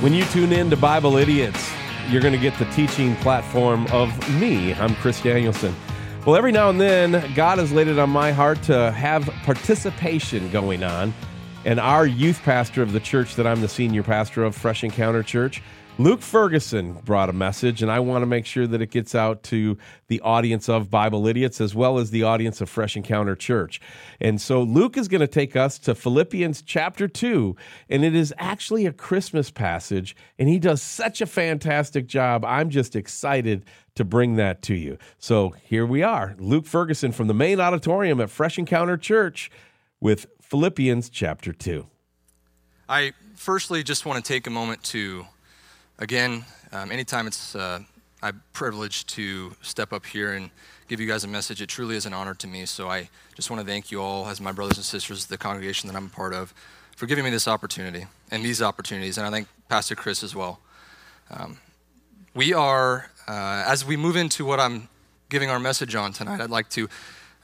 When you tune in to Bible Idiots, you're going to get the teaching platform of me. I'm Chris Danielson. Well, every now and then, God has laid it on my heart to have participation going on. And our youth pastor of the church that I'm the senior pastor of, Fresh Encounter Church, Luke Ferguson brought a message, and I want to make sure that it gets out to the audience of Bible Idiots as well as the audience of Fresh Encounter Church. And so Luke is going to take us to Philippians chapter 2, and it is actually a Christmas passage, and he does such a fantastic job. I'm just excited to bring that to you. So here we are Luke Ferguson from the main auditorium at Fresh Encounter Church with Philippians chapter 2. I firstly just want to take a moment to Again, um, anytime it's uh, I'm privileged to step up here and give you guys a message, it truly is an honor to me. So I just want to thank you all, as my brothers and sisters, the congregation that I'm a part of, for giving me this opportunity and these opportunities. And I thank Pastor Chris as well. Um, we are, uh, as we move into what I'm giving our message on tonight, I'd like to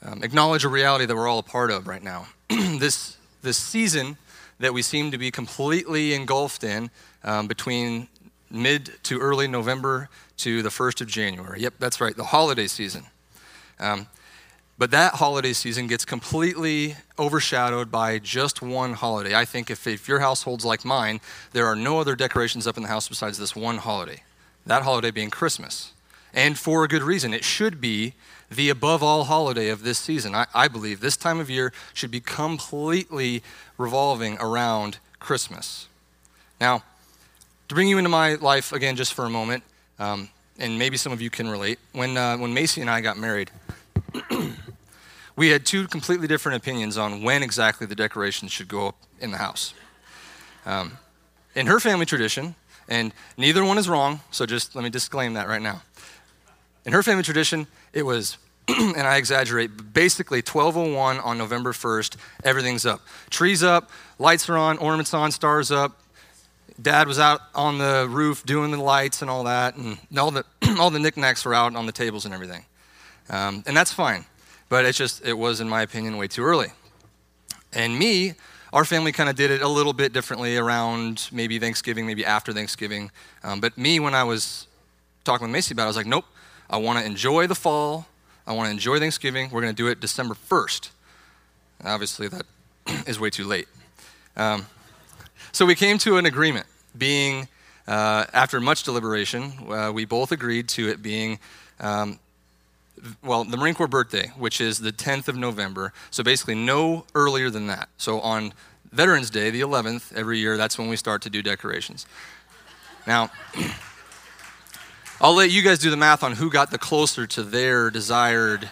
um, acknowledge a reality that we're all a part of right now. this, this season that we seem to be completely engulfed in um, between mid to early November to the 1st of January. Yep, that's right, the holiday season. Um, but that holiday season gets completely overshadowed by just one holiday. I think if, if your household's like mine, there are no other decorations up in the house besides this one holiday. That holiday being Christmas. And for a good reason. It should be the above all holiday of this season. I, I believe this time of year should be completely revolving around Christmas. Now, to bring you into my life again, just for a moment, um, and maybe some of you can relate. When, uh, when Macy and I got married, we had two completely different opinions on when exactly the decorations should go up in the house. Um, in her family tradition, and neither one is wrong, so just let me disclaim that right now. In her family tradition, it was, and I exaggerate, basically 1201 on November 1st, everything's up. Trees up, lights are on, ornaments on, stars up, Dad was out on the roof doing the lights and all that, and all the all the knickknacks were out on the tables and everything, um, and that's fine. But it's just it was, in my opinion, way too early. And me, our family kind of did it a little bit differently around maybe Thanksgiving, maybe after Thanksgiving. Um, but me, when I was talking with Macy about it, I was like, nope, I want to enjoy the fall. I want to enjoy Thanksgiving. We're going to do it December 1st. Obviously, that is way too late. Um, so we came to an agreement, being, uh, after much deliberation, uh, we both agreed to it being, um, well, the Marine Corps birthday, which is the 10th of November. So basically, no earlier than that. So on Veterans Day, the 11th, every year, that's when we start to do decorations. Now, I'll let you guys do the math on who got the closer to their desired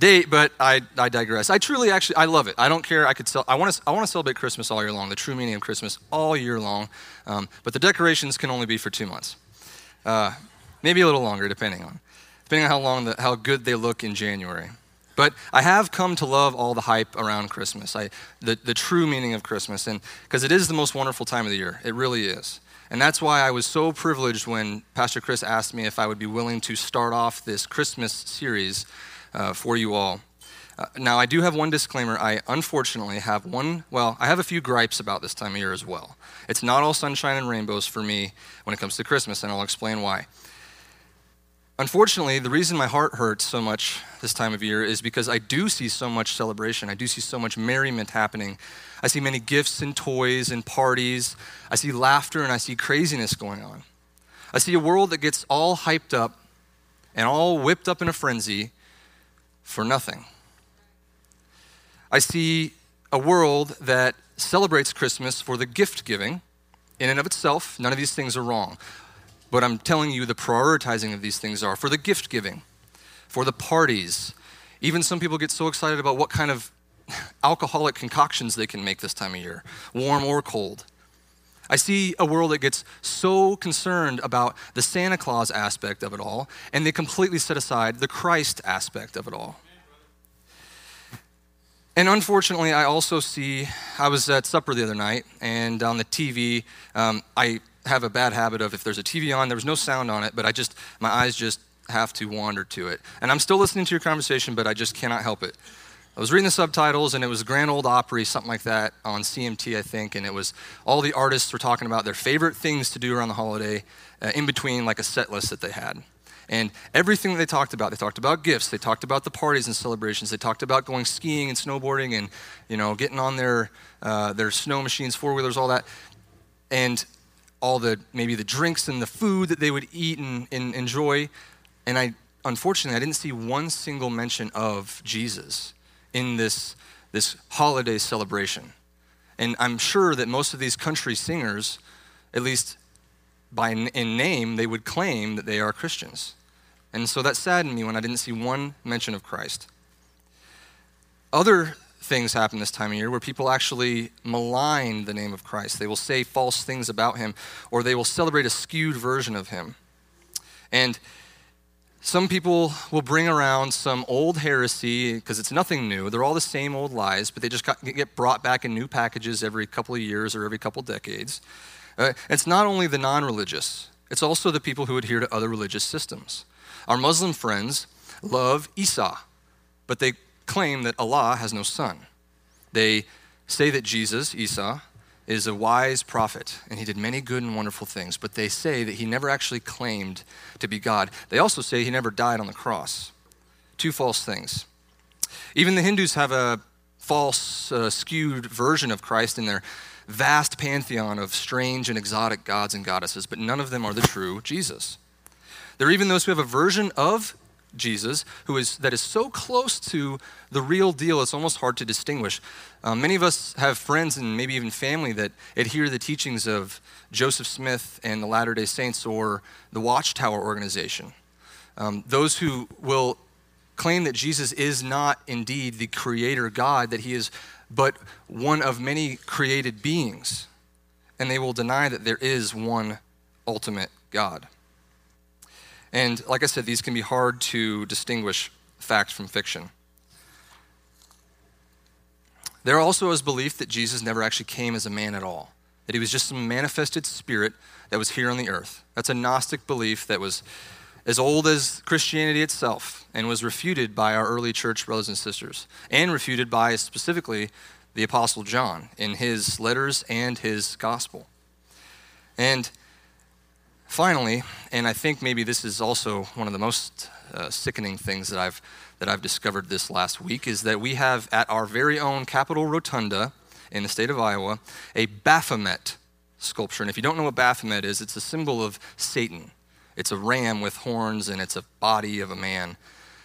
date, but I, I digress. I truly actually I love it. I don't care. I could sell. I want to I want to celebrate Christmas all year long. The true meaning of Christmas all year long. Um, but the decorations can only be for two months, uh, maybe a little longer, depending on depending on how long the, how good they look in January. But I have come to love all the hype around Christmas. I, the, the true meaning of Christmas, and because it is the most wonderful time of the year. It really is. And that's why I was so privileged when Pastor Chris asked me if I would be willing to start off this Christmas series uh, for you all. Uh, now, I do have one disclaimer. I unfortunately have one, well, I have a few gripes about this time of year as well. It's not all sunshine and rainbows for me when it comes to Christmas, and I'll explain why. Unfortunately, the reason my heart hurts so much this time of year is because I do see so much celebration. I do see so much merriment happening. I see many gifts and toys and parties. I see laughter and I see craziness going on. I see a world that gets all hyped up and all whipped up in a frenzy for nothing. I see a world that celebrates Christmas for the gift giving in and of itself. None of these things are wrong. But I'm telling you, the prioritizing of these things are for the gift giving, for the parties. Even some people get so excited about what kind of alcoholic concoctions they can make this time of year, warm or cold. I see a world that gets so concerned about the Santa Claus aspect of it all, and they completely set aside the Christ aspect of it all. And unfortunately, I also see, I was at supper the other night, and on the TV, um, I have a bad habit of if there's a TV on, there was no sound on it, but I just, my eyes just have to wander to it. And I'm still listening to your conversation, but I just cannot help it. I was reading the subtitles, and it was Grand Old Opry, something like that, on CMT, I think, and it was all the artists were talking about their favorite things to do around the holiday, uh, in between like a set list that they had. And everything that they talked about, they talked about gifts, they talked about the parties and celebrations, they talked about going skiing and snowboarding and, you know, getting on their, uh, their snow machines, four wheelers, all that. And all the, maybe the drinks and the food that they would eat and, and enjoy. And I, unfortunately, I didn't see one single mention of Jesus in this, this holiday celebration. And I'm sure that most of these country singers, at least by in name, they would claim that they are Christians. And so that saddened me when I didn't see one mention of Christ. Other things happen this time of year where people actually malign the name of Christ. They will say false things about him, or they will celebrate a skewed version of him. And some people will bring around some old heresy because it's nothing new. They're all the same old lies, but they just got, get brought back in new packages every couple of years or every couple of decades. Uh, it's not only the non religious, it's also the people who adhere to other religious systems. Our Muslim friends love Isa, but they claim that Allah has no son. They say that Jesus, Isa, is a wise prophet, and he did many good and wonderful things, but they say that he never actually claimed to be God. They also say he never died on the cross. Two false things. Even the Hindus have a false, uh, skewed version of Christ in their vast pantheon of strange and exotic gods and goddesses, but none of them are the true Jesus. There are even those who have a version of Jesus, who is that is so close to the real deal, it's almost hard to distinguish. Um, many of us have friends and maybe even family that adhere to the teachings of Joseph Smith and the Latter Day Saints or the Watchtower organization. Um, those who will claim that Jesus is not indeed the creator God, that he is but one of many created beings, and they will deny that there is one ultimate God. And like I said, these can be hard to distinguish fact from fiction. There also is belief that Jesus never actually came as a man at all, that he was just some manifested spirit that was here on the earth. That's a Gnostic belief that was as old as Christianity itself and was refuted by our early church brothers and sisters, and refuted by specifically the Apostle John in his letters and his gospel. And Finally, and I think maybe this is also one of the most uh, sickening things that I've, that I've discovered this last week, is that we have at our very own Capitol Rotunda in the state of Iowa a Baphomet sculpture. And if you don't know what Baphomet is, it's a symbol of Satan. It's a ram with horns and it's a body of a man.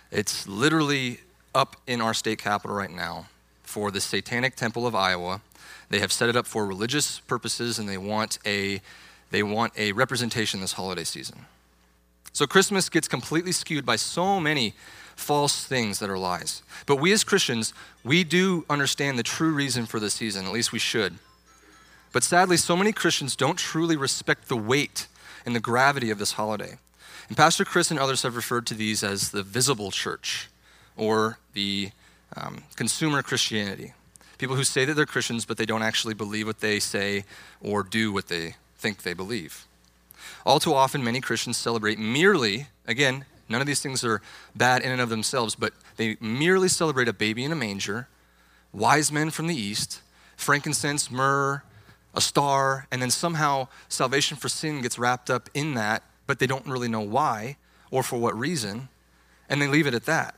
It's literally up in our state capitol right now for the Satanic Temple of Iowa. They have set it up for religious purposes and they want a they want a representation this holiday season. So Christmas gets completely skewed by so many false things that are lies. But we as Christians, we do understand the true reason for the season, at least we should. But sadly, so many Christians don't truly respect the weight and the gravity of this holiday. And Pastor Chris and others have referred to these as the visible church or the um, consumer Christianity. People who say that they're Christians, but they don't actually believe what they say or do what they think they believe. All too often, many Christians celebrate merely, again, none of these things are bad in and of themselves, but they merely celebrate a baby in a manger, wise men from the east, frankincense, myrrh, a star, and then somehow salvation for sin gets wrapped up in that, but they don't really know why or for what reason, and they leave it at that.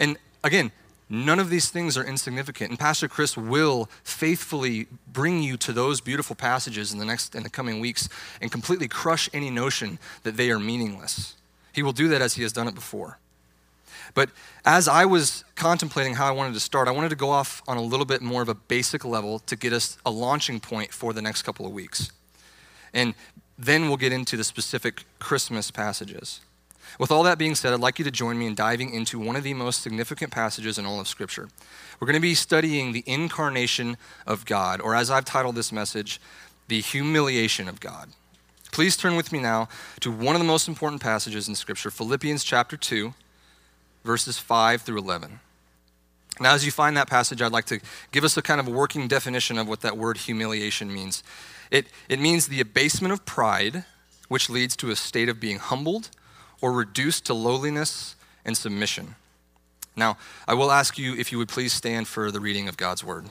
And again, None of these things are insignificant. And Pastor Chris will faithfully bring you to those beautiful passages in the next in the coming weeks and completely crush any notion that they are meaningless. He will do that as he has done it before. But as I was contemplating how I wanted to start, I wanted to go off on a little bit more of a basic level to get us a launching point for the next couple of weeks. And then we'll get into the specific Christmas passages. With all that being said, I'd like you to join me in diving into one of the most significant passages in all of Scripture. We're going to be studying the incarnation of God, or as I've titled this message, the humiliation of God. Please turn with me now to one of the most important passages in Scripture, Philippians chapter 2, verses 5 through 11. Now, as you find that passage, I'd like to give us a kind of working definition of what that word humiliation means. It, it means the abasement of pride, which leads to a state of being humbled or reduced to lowliness and submission. Now, I will ask you if you would please stand for the reading of God's word.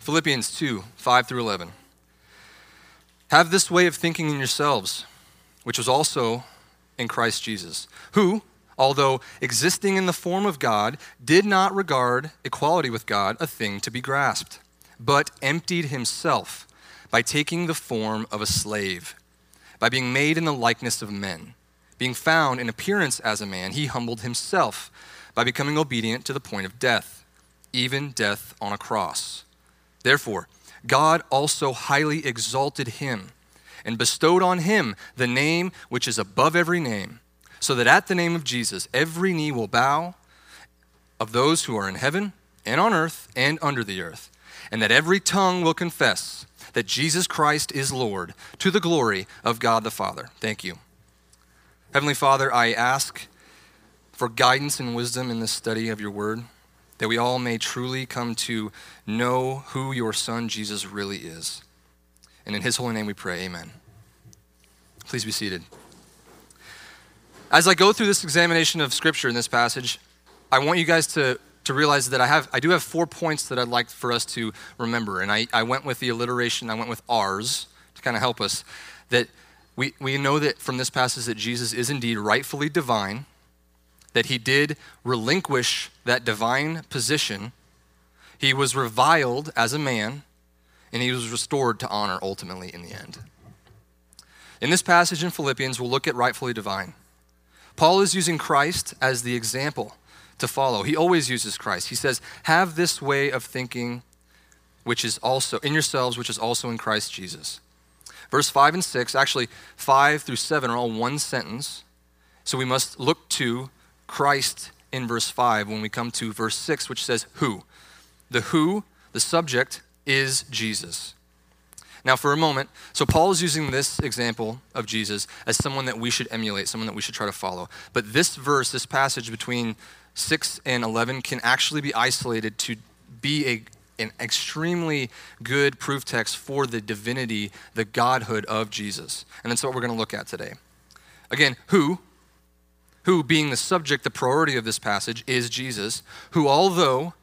Philippians 2 5 through 11. Have this way of thinking in yourselves, which was also in Christ Jesus, who, although existing in the form of God, did not regard equality with God a thing to be grasped, but emptied himself by taking the form of a slave, by being made in the likeness of men. Being found in appearance as a man, he humbled himself by becoming obedient to the point of death, even death on a cross. Therefore, God also highly exalted him and bestowed on him the name which is above every name so that at the name of Jesus, every knee will bow of those who are in heaven and on earth and under the earth, and that every tongue will confess that Jesus Christ is Lord to the glory of God the Father. Thank you. Heavenly Father, I ask for guidance and wisdom in the study of your word, that we all may truly come to know who your Son Jesus really is. And in his holy name we pray, amen. Please be seated. As I go through this examination of Scripture in this passage, I want you guys to, to realize that I, have, I do have four points that I'd like for us to remember. And I, I went with the alliteration, I went with ours to kind of help us. That we, we know that from this passage that Jesus is indeed rightfully divine, that he did relinquish that divine position. He was reviled as a man, and he was restored to honor ultimately in the end. In this passage in Philippians, we'll look at rightfully divine. Paul is using Christ as the example to follow. He always uses Christ. He says, Have this way of thinking, which is also in yourselves, which is also in Christ Jesus. Verse 5 and 6, actually, 5 through 7 are all one sentence. So we must look to Christ in verse 5 when we come to verse 6, which says, Who? The who, the subject, is Jesus. Now, for a moment, so Paul is using this example of Jesus as someone that we should emulate, someone that we should try to follow. But this verse, this passage between 6 and 11, can actually be isolated to be a, an extremely good proof text for the divinity, the godhood of Jesus. And that's what we're going to look at today. Again, who, who being the subject, the priority of this passage, is Jesus, who, although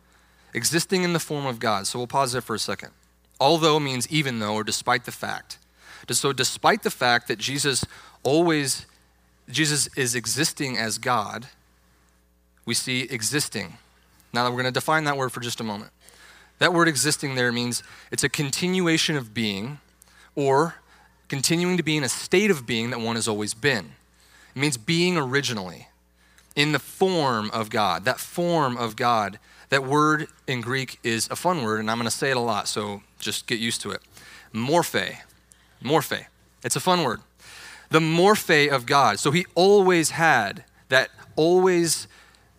existing in the form of God, so we'll pause there for a second. Although means even though or despite the fact. So, despite the fact that Jesus always, Jesus is existing as God, we see existing. Now, that we're going to define that word for just a moment. That word existing there means it's a continuation of being or continuing to be in a state of being that one has always been. It means being originally in the form of God. That form of God that word in Greek is a fun word, and I'm going to say it a lot, so just get used to it. Morphe. Morphe. It's a fun word. The morphe of God. So he always had that always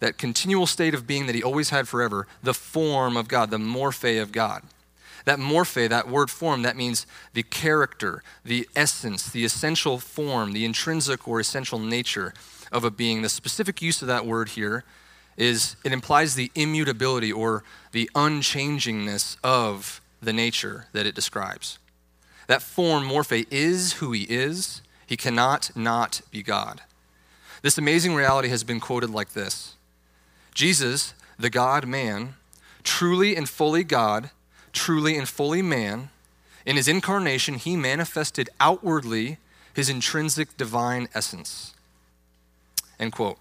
that continual state of being that he always had forever, the form of God, the morphe of God. That morphe, that word form, that means the character, the essence, the essential form, the intrinsic or essential nature of a being. The specific use of that word here is it implies the immutability or the unchangingness of the nature that it describes. That form, morphe, is who he is. He cannot not be God. This amazing reality has been quoted like this Jesus, the God man, truly and fully God, truly and fully man, in his incarnation, he manifested outwardly his intrinsic divine essence. End quote.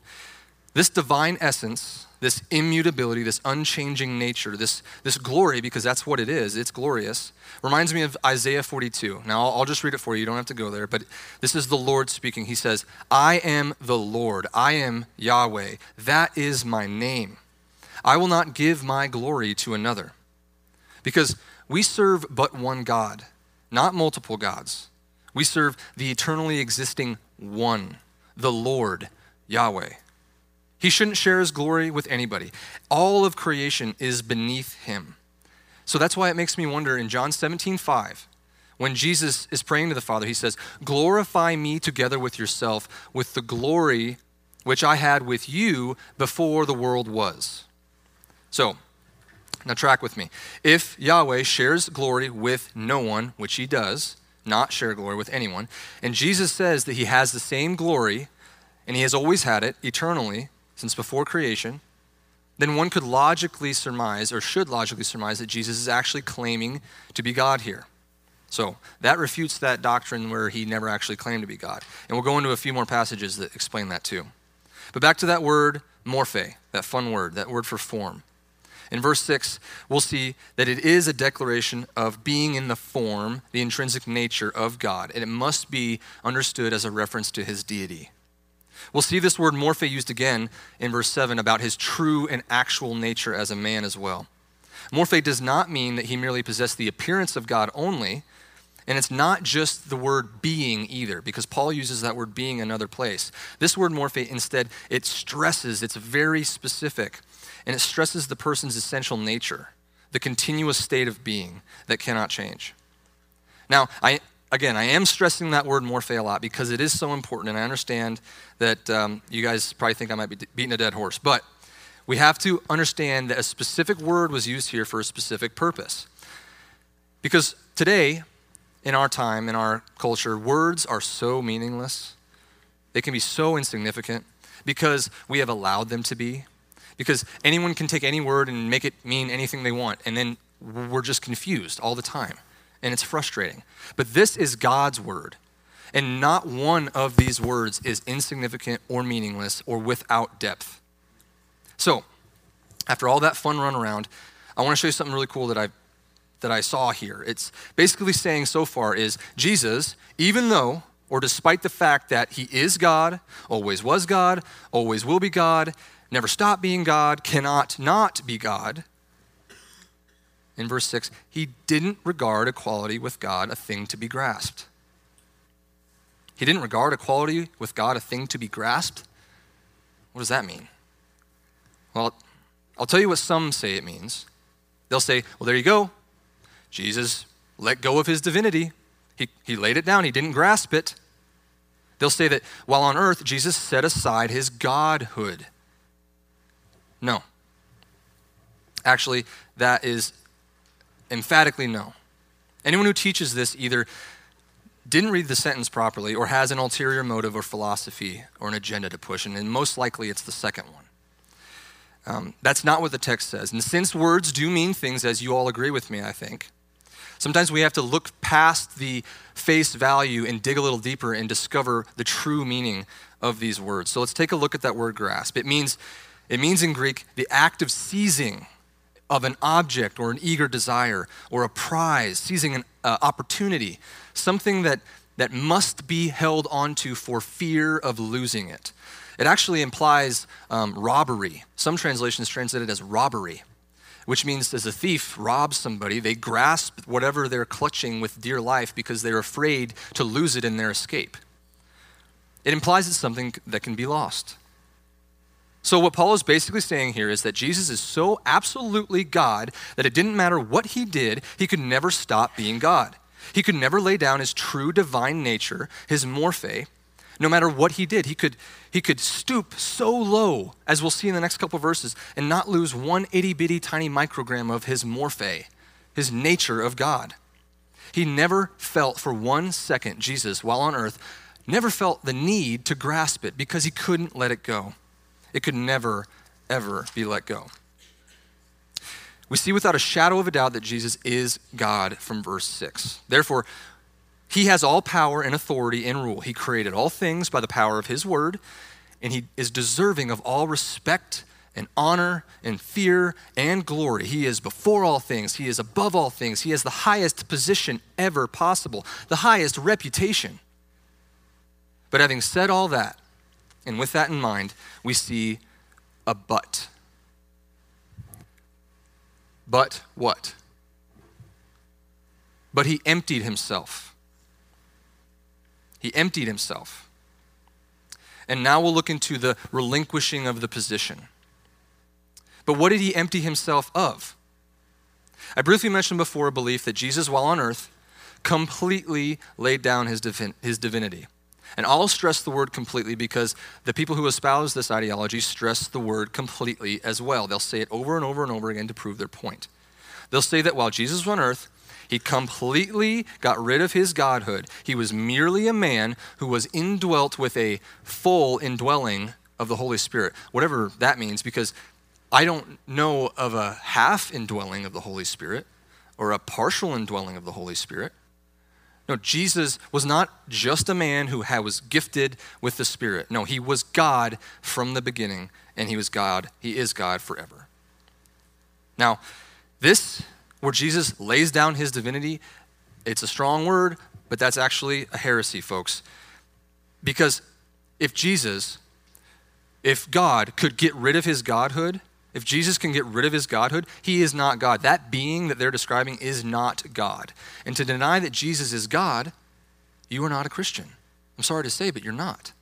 This divine essence, this immutability, this unchanging nature, this, this glory, because that's what it is, it's glorious, reminds me of Isaiah 42. Now, I'll, I'll just read it for you. You don't have to go there, but this is the Lord speaking. He says, I am the Lord, I am Yahweh, that is my name. I will not give my glory to another. Because we serve but one God, not multiple gods. We serve the eternally existing one, the Lord, Yahweh. He shouldn't share his glory with anybody. All of creation is beneath him. So that's why it makes me wonder in John 17, 5, when Jesus is praying to the Father, he says, Glorify me together with yourself with the glory which I had with you before the world was. So, now track with me. If Yahweh shares glory with no one, which he does, not share glory with anyone, and Jesus says that he has the same glory, and he has always had it eternally since before creation, then one could logically surmise, or should logically surmise, that Jesus is actually claiming to be God here. So that refutes that doctrine where he never actually claimed to be God. And we'll go into a few more passages that explain that too. But back to that word, morphe, that fun word, that word for form. In verse 6, we'll see that it is a declaration of being in the form, the intrinsic nature of God, and it must be understood as a reference to his deity. We'll see this word morphe used again in verse 7 about his true and actual nature as a man as well. Morphe does not mean that he merely possessed the appearance of God only, and it's not just the word being either, because Paul uses that word being another place. This word morphe, instead, it stresses, it's very specific, and it stresses the person's essential nature, the continuous state of being that cannot change. Now, I, again, I am stressing that word morphe a lot because it is so important, and I understand that um, you guys probably think I might be beating a dead horse, but we have to understand that a specific word was used here for a specific purpose. Because today, in our time, in our culture, words are so meaningless. They can be so insignificant because we have allowed them to be. Because anyone can take any word and make it mean anything they want, and then we're just confused all the time and it's frustrating. But this is God's word. And not one of these words is insignificant or meaningless or without depth. So, after all that fun run around, I want to show you something really cool that I that I saw here. It's basically saying so far is Jesus, even though or despite the fact that he is God, always was God, always will be God, never stop being God, cannot not be God, in verse 6, he didn't regard equality with God a thing to be grasped. He didn't regard equality with God a thing to be grasped? What does that mean? Well, I'll tell you what some say it means. They'll say, well, there you go. Jesus let go of his divinity. He, he laid it down, he didn't grasp it. They'll say that while on earth, Jesus set aside his godhood. No. Actually, that is Emphatically, no. Anyone who teaches this either didn't read the sentence properly or has an ulterior motive or philosophy or an agenda to push, and most likely it's the second one. Um, that's not what the text says. And since words do mean things, as you all agree with me, I think, sometimes we have to look past the face value and dig a little deeper and discover the true meaning of these words. So let's take a look at that word grasp. It means, it means in Greek the act of seizing of an object or an eager desire or a prize, seizing an uh, opportunity, something that, that must be held onto for fear of losing it. It actually implies um, robbery. Some translations translate it as robbery, which means as a thief robs somebody, they grasp whatever they're clutching with dear life because they're afraid to lose it in their escape. It implies it's something that can be lost. So, what Paul is basically saying here is that Jesus is so absolutely God that it didn't matter what he did, he could never stop being God. He could never lay down his true divine nature, his morphe, no matter what he did. He could, he could stoop so low, as we'll see in the next couple verses, and not lose one itty bitty tiny microgram of his morphe, his nature of God. He never felt for one second, Jesus, while on earth, never felt the need to grasp it because he couldn't let it go. It could never, ever be let go. We see without a shadow of a doubt that Jesus is God from verse 6. Therefore, he has all power and authority and rule. He created all things by the power of his word, and he is deserving of all respect and honor and fear and glory. He is before all things, he is above all things, he has the highest position ever possible, the highest reputation. But having said all that, and with that in mind, we see a but. But what? But he emptied himself. He emptied himself. And now we'll look into the relinquishing of the position. But what did he empty himself of? I briefly mentioned before a belief that Jesus, while on earth, completely laid down his, divin- his divinity. And I'll stress the word completely because the people who espouse this ideology stress the word completely as well. They'll say it over and over and over again to prove their point. They'll say that while Jesus was on earth, He completely got rid of his godhood. He was merely a man who was indwelt with a full indwelling of the Holy Spirit, whatever that means, because I don't know of a half indwelling of the Holy Spirit or a partial indwelling of the Holy Spirit. No, Jesus was not just a man who was gifted with the Spirit. No, he was God from the beginning, and he was God. He is God forever. Now, this, where Jesus lays down his divinity, it's a strong word, but that's actually a heresy, folks. Because if Jesus, if God could get rid of his godhood, if Jesus can get rid of his godhood, he is not God. That being that they're describing is not God. And to deny that Jesus is God, you are not a Christian. I'm sorry to say, but you're not.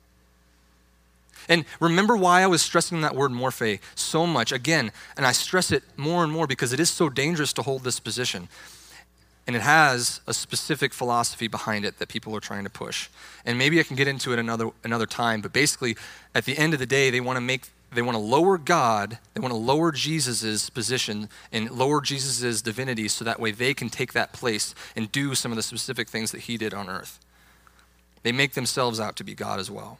And remember why I was stressing that word morphe so much again, and I stress it more and more because it is so dangerous to hold this position. And it has a specific philosophy behind it that people are trying to push. And maybe I can get into it another another time, but basically at the end of the day they want to make they want to lower God, they want to lower Jesus' position and lower Jesus' divinity so that way they can take that place and do some of the specific things that he did on earth. They make themselves out to be God as well.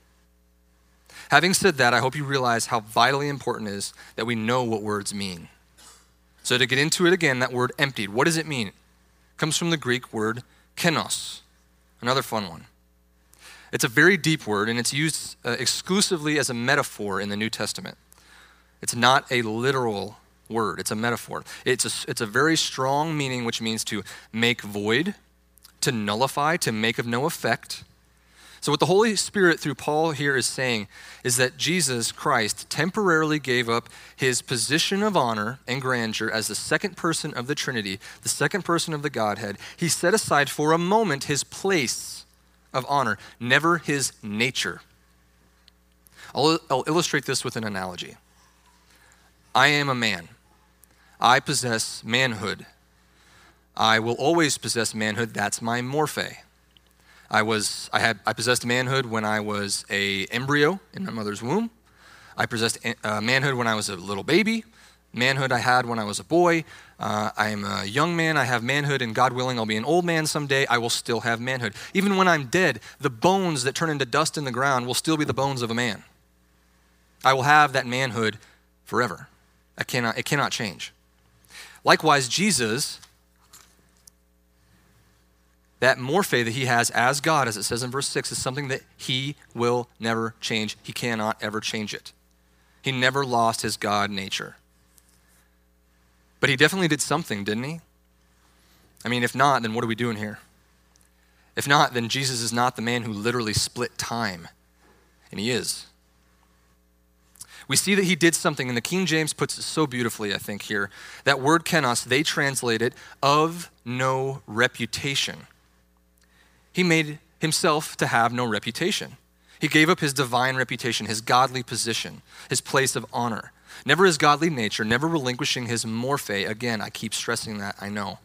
Having said that, I hope you realize how vitally important it is that we know what words mean. So to get into it again, that word emptied, what does it mean? It comes from the Greek word kenos, another fun one. It's a very deep word, and it's used uh, exclusively as a metaphor in the New Testament. It's not a literal word, it's a metaphor. It's a, it's a very strong meaning, which means to make void, to nullify, to make of no effect. So, what the Holy Spirit through Paul here is saying is that Jesus Christ temporarily gave up his position of honor and grandeur as the second person of the Trinity, the second person of the Godhead. He set aside for a moment his place of honor, never his nature. I'll, I'll illustrate this with an analogy. I am a man. I possess manhood. I will always possess manhood. That's my morphe. I was I had I possessed manhood when I was a embryo in my mother's womb. I possessed uh, manhood when I was a little baby. Manhood I had when I was a boy. Uh, I am a young man. I have manhood, and God willing, I'll be an old man someday. I will still have manhood. Even when I'm dead, the bones that turn into dust in the ground will still be the bones of a man. I will have that manhood forever. I cannot, it cannot change. Likewise, Jesus, that morphe that he has as God, as it says in verse 6, is something that he will never change. He cannot ever change it. He never lost his God nature. But he definitely did something, didn't he? I mean, if not, then what are we doing here? If not, then Jesus is not the man who literally split time. And he is. We see that he did something, and the King James puts it so beautifully, I think, here. That word kenos, they translate it of no reputation. He made himself to have no reputation. He gave up his divine reputation, his godly position, his place of honor. Never his godly nature, never relinquishing his morphe. Again, I keep stressing that, I know.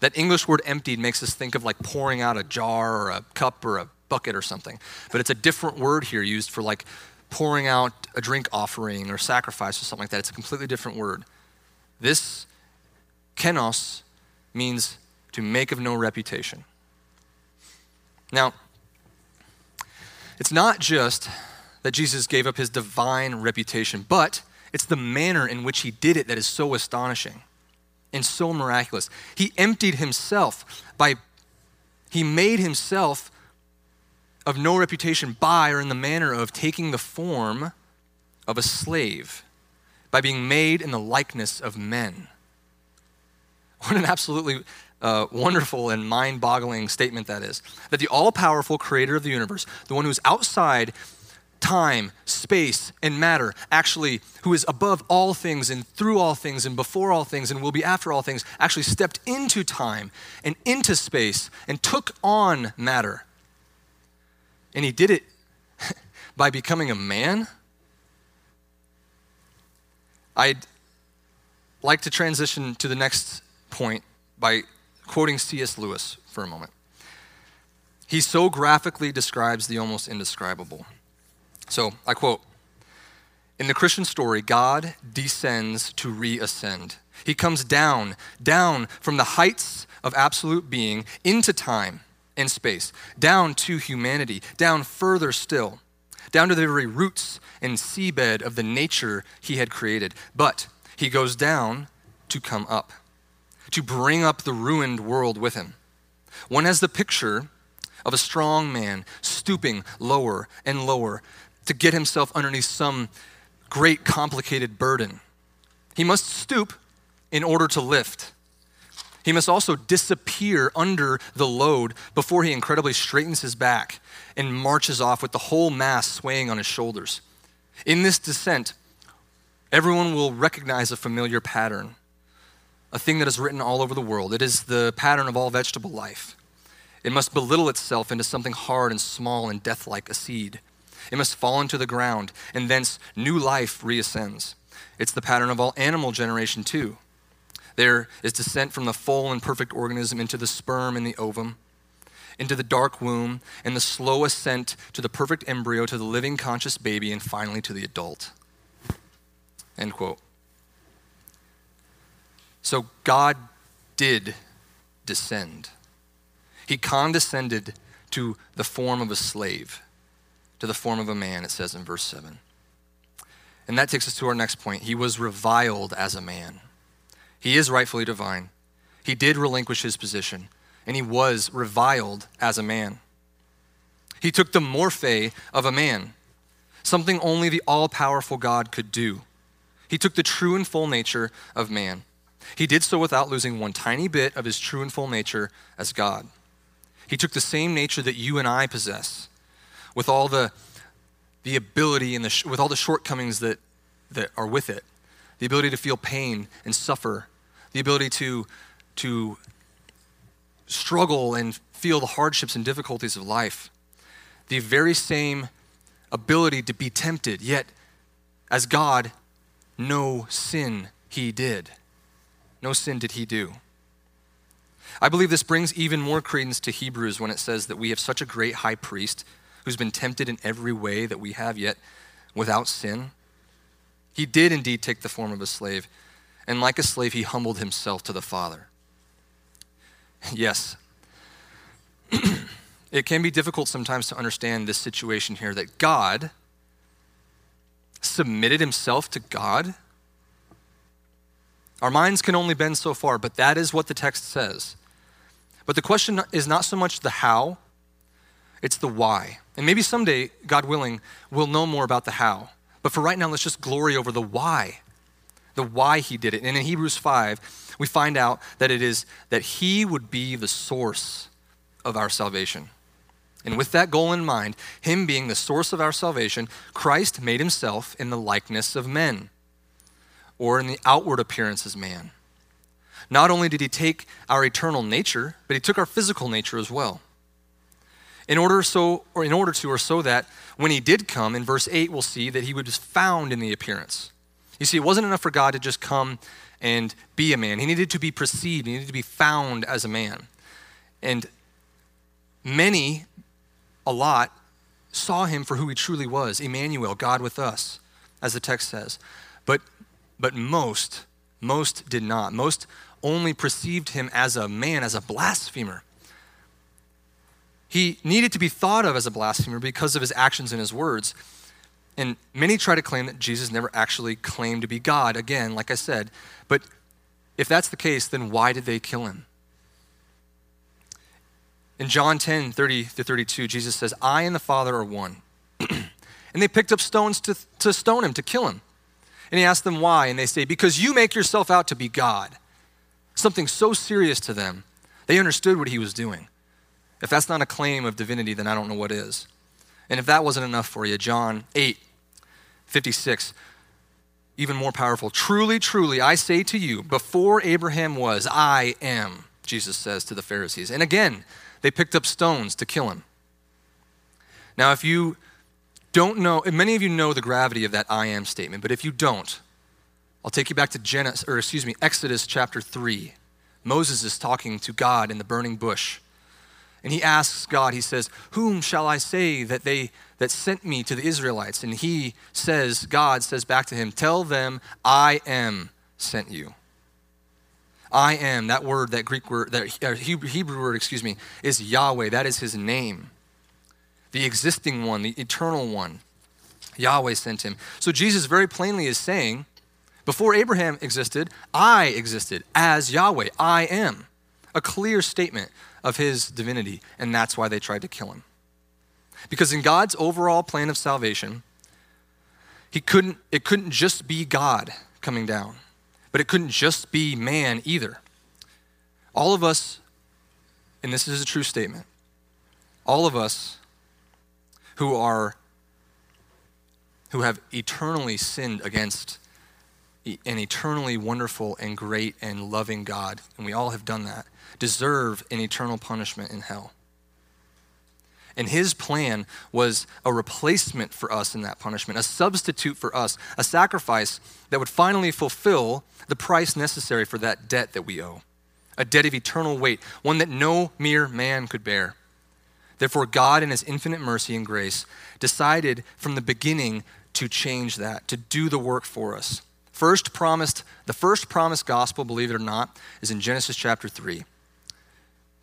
That English word emptied makes us think of like pouring out a jar or a cup or a bucket or something. But it's a different word here used for like pouring out a drink offering or sacrifice or something like that. It's a completely different word. This kenos means to make of no reputation. Now, it's not just that Jesus gave up his divine reputation, but it's the manner in which he did it that is so astonishing and so miraculous. He emptied himself by, he made himself of no reputation by or in the manner of taking the form of a slave, by being made in the likeness of men. What an absolutely uh, wonderful and mind boggling statement that is. That the all powerful creator of the universe, the one who's outside time, space, and matter, actually, who is above all things and through all things and before all things and will be after all things, actually stepped into time and into space and took on matter. And he did it by becoming a man. I'd like to transition to the next point by quoting C.S. Lewis for a moment. He so graphically describes the almost indescribable. So I quote In the Christian story, God descends to reascend. He comes down, down from the heights of absolute being into time and space, down to humanity, down further still, down to the very roots and seabed of the nature he had created. But he goes down to come up, to bring up the ruined world with him. One has the picture of a strong man stooping lower and lower to get himself underneath some great complicated burden. He must stoop in order to lift. He must also disappear under the load before he incredibly straightens his back and marches off with the whole mass swaying on his shoulders. In this descent, everyone will recognize a familiar pattern, a thing that is written all over the world. It is the pattern of all vegetable life. It must belittle itself into something hard and small and death like a seed. It must fall into the ground, and thence new life reascends. It's the pattern of all animal generation, too. There is descent from the full and perfect organism into the sperm and the ovum, into the dark womb, and the slow ascent to the perfect embryo, to the living conscious baby, and finally to the adult. End quote. So God did descend. He condescended to the form of a slave, to the form of a man, it says in verse 7. And that takes us to our next point. He was reviled as a man. He is rightfully divine. He did relinquish his position, and he was reviled as a man. He took the morphe of a man, something only the all powerful God could do. He took the true and full nature of man. He did so without losing one tiny bit of his true and full nature as God. He took the same nature that you and I possess, with all the, the ability and the, with all the shortcomings that, that are with it the ability to feel pain and suffer, the ability to, to struggle and feel the hardships and difficulties of life, the very same ability to be tempted, yet as God, no sin he did. No sin did he do. I believe this brings even more credence to Hebrews when it says that we have such a great high priest who's been tempted in every way that we have, yet without sin. He did indeed take the form of a slave, and like a slave, he humbled himself to the Father. Yes, it can be difficult sometimes to understand this situation here that God submitted himself to God. Our minds can only bend so far, but that is what the text says. But the question is not so much the how, it's the why. And maybe someday, God willing, we'll know more about the how. But for right now, let's just glory over the why. The why he did it. And in Hebrews 5, we find out that it is that he would be the source of our salvation. And with that goal in mind, him being the source of our salvation, Christ made himself in the likeness of men, or in the outward appearance as man. Not only did he take our eternal nature, but he took our physical nature as well. In order so or in order to or so that when he did come in verse 8 we'll see that he was found in the appearance. You see it wasn't enough for God to just come and be a man. He needed to be perceived, he needed to be found as a man. And many a lot saw him for who he truly was, Emmanuel, God with us, as the text says. But but most most did not. Most only perceived him as a man, as a blasphemer. He needed to be thought of as a blasphemer because of his actions and his words. And many try to claim that Jesus never actually claimed to be God, again, like I said. But if that's the case, then why did they kill him? In John 10 30 to 32, Jesus says, I and the Father are one. and they picked up stones to, to stone him, to kill him. And he asked them why, and they say, Because you make yourself out to be God something so serious to them, they understood what he was doing. If that's not a claim of divinity, then I don't know what is. And if that wasn't enough for you, John 8, 56, even more powerful. Truly, truly, I say to you, before Abraham was, I am, Jesus says to the Pharisees. And again, they picked up stones to kill him. Now, if you don't know, many of you know the gravity of that I am statement, but if you don't, I'll take you back to Genesis, or excuse me, Exodus chapter 3. Moses is talking to God in the burning bush. And he asks God, he says, Whom shall I say that they that sent me to the Israelites? And he says, God says back to him, Tell them I am sent you. I am, that word, that Greek word, that uh, Hebrew word, excuse me, is Yahweh. That is his name. The existing one, the eternal one. Yahweh sent him. So Jesus very plainly is saying, before Abraham existed, I existed as Yahweh. I am. A clear statement of his divinity, and that's why they tried to kill him. Because in God's overall plan of salvation, he couldn't, it couldn't just be God coming down, but it couldn't just be man either. All of us, and this is a true statement, all of us who are who have eternally sinned against an eternally wonderful and great and loving God, and we all have done that, deserve an eternal punishment in hell. And his plan was a replacement for us in that punishment, a substitute for us, a sacrifice that would finally fulfill the price necessary for that debt that we owe, a debt of eternal weight, one that no mere man could bear. Therefore, God, in his infinite mercy and grace, decided from the beginning to change that, to do the work for us. First promised, the first promised gospel, believe it or not, is in Genesis chapter 3.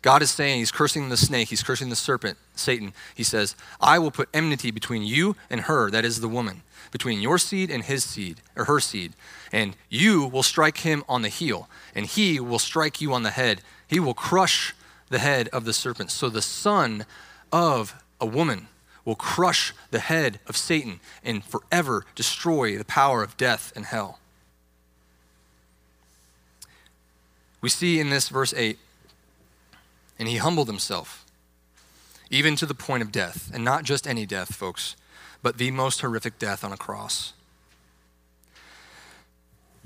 God is saying, He's cursing the snake, He's cursing the serpent, Satan. He says, I will put enmity between you and her, that is the woman, between your seed and his seed, or her seed. And you will strike him on the heel, and he will strike you on the head. He will crush the head of the serpent. So the son of a woman will crush the head of Satan and forever destroy the power of death and hell. We see in this verse 8 and he humbled himself, even to the point of death. And not just any death, folks, but the most horrific death on a cross.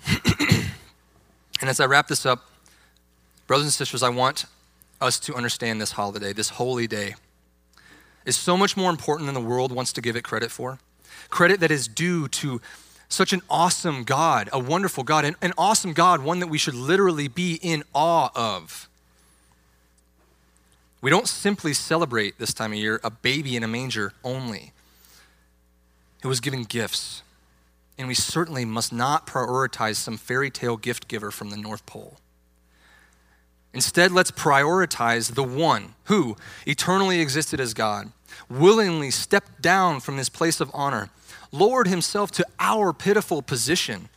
and as I wrap this up, brothers and sisters, I want us to understand this holiday, this holy day, is so much more important than the world wants to give it credit for. Credit that is due to such an awesome God, a wonderful God, an, an awesome God, one that we should literally be in awe of. We don't simply celebrate this time of year a baby in a manger only. It was given gifts. And we certainly must not prioritize some fairy tale gift giver from the North Pole. Instead, let's prioritize the one who eternally existed as God, willingly stepped down from his place of honor, lowered himself to our pitiful position,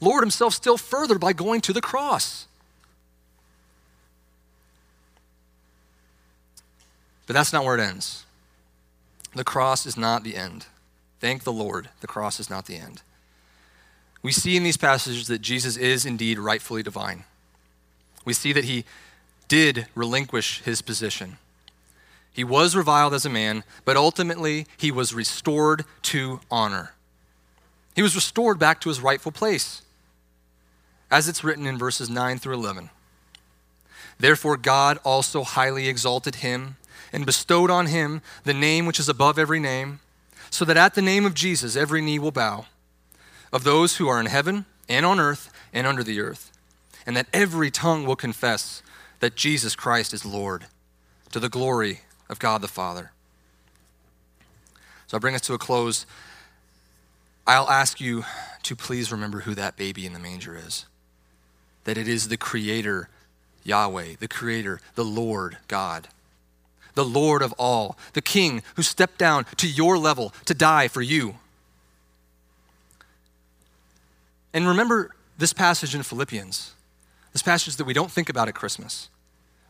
lowered himself still further by going to the cross. But that's not where it ends. The cross is not the end. Thank the Lord, the cross is not the end. We see in these passages that Jesus is indeed rightfully divine. We see that he did relinquish his position. He was reviled as a man, but ultimately he was restored to honor. He was restored back to his rightful place, as it's written in verses 9 through 11. Therefore, God also highly exalted him and bestowed on him the name which is above every name, so that at the name of Jesus every knee will bow, of those who are in heaven and on earth and under the earth, and that every tongue will confess that Jesus Christ is Lord, to the glory of God the Father. So I bring us to a close. I'll ask you to please remember who that baby in the manger is. That it is the Creator, Yahweh, the Creator, the Lord God the Lord of all, the King who stepped down to your level to die for you. And remember this passage in Philippians, this passage that we don't think about at Christmas.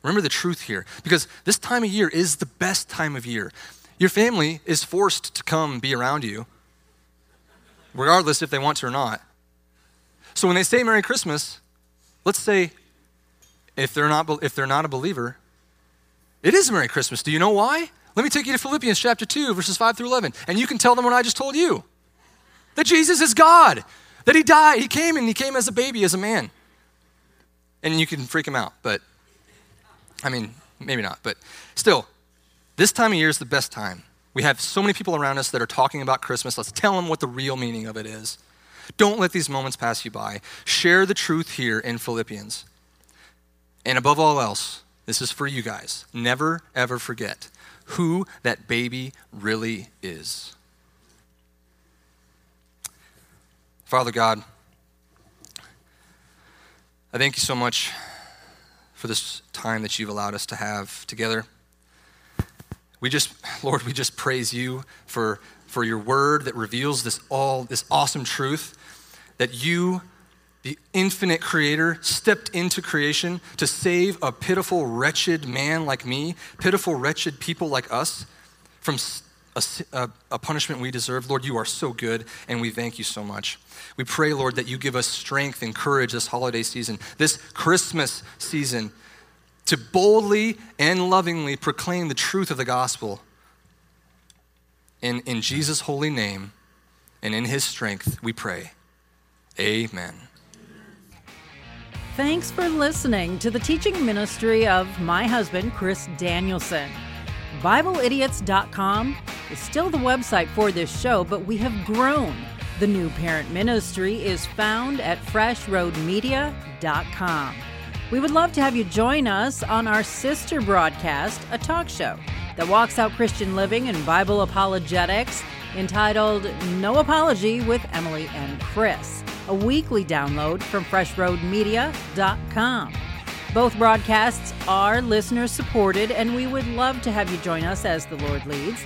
Remember the truth here, because this time of year is the best time of year. Your family is forced to come be around you, regardless if they want to or not. So when they say Merry Christmas, let's say if they're not, if they're not a believer, it is Merry Christmas. Do you know why? Let me take you to Philippians chapter 2, verses 5 through 11, and you can tell them what I just told you that Jesus is God, that He died, He came, and He came as a baby, as a man. And you can freak him out, but I mean, maybe not, but still, this time of year is the best time. We have so many people around us that are talking about Christmas. Let's tell them what the real meaning of it is. Don't let these moments pass you by. Share the truth here in Philippians. And above all else, this is for you guys. Never, ever forget who that baby really is. Father God, I thank you so much for this time that you've allowed us to have together. We just, Lord, we just praise you for, for your word that reveals this all, this awesome truth that you, the infinite creator, stepped into creation to save a pitiful, wretched man like me, pitiful, wretched people like us from a, a, a, punishment we deserve. Lord, you are so good, and we thank you so much. We pray, Lord, that you give us strength and courage this holiday season, this Christmas season to boldly and lovingly proclaim the truth of the gospel. In, in Jesus' holy name and in his strength, we pray. Amen. Thanks for listening to the teaching ministry of my husband, Chris Danielson. BibleIdiots.com is still the website for this show, but we have grown. The new parent ministry is found at FreshRoadMedia.com. We would love to have you join us on our sister broadcast, a talk show that walks out Christian living and Bible apologetics entitled No Apology with Emily and Chris, a weekly download from FreshRoadMedia.com. Both broadcasts are listener supported, and we would love to have you join us as the Lord leads.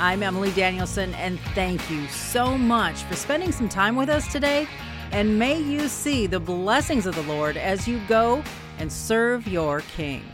I'm Emily Danielson, and thank you so much for spending some time with us today and may you see the blessings of the Lord as you go and serve your King.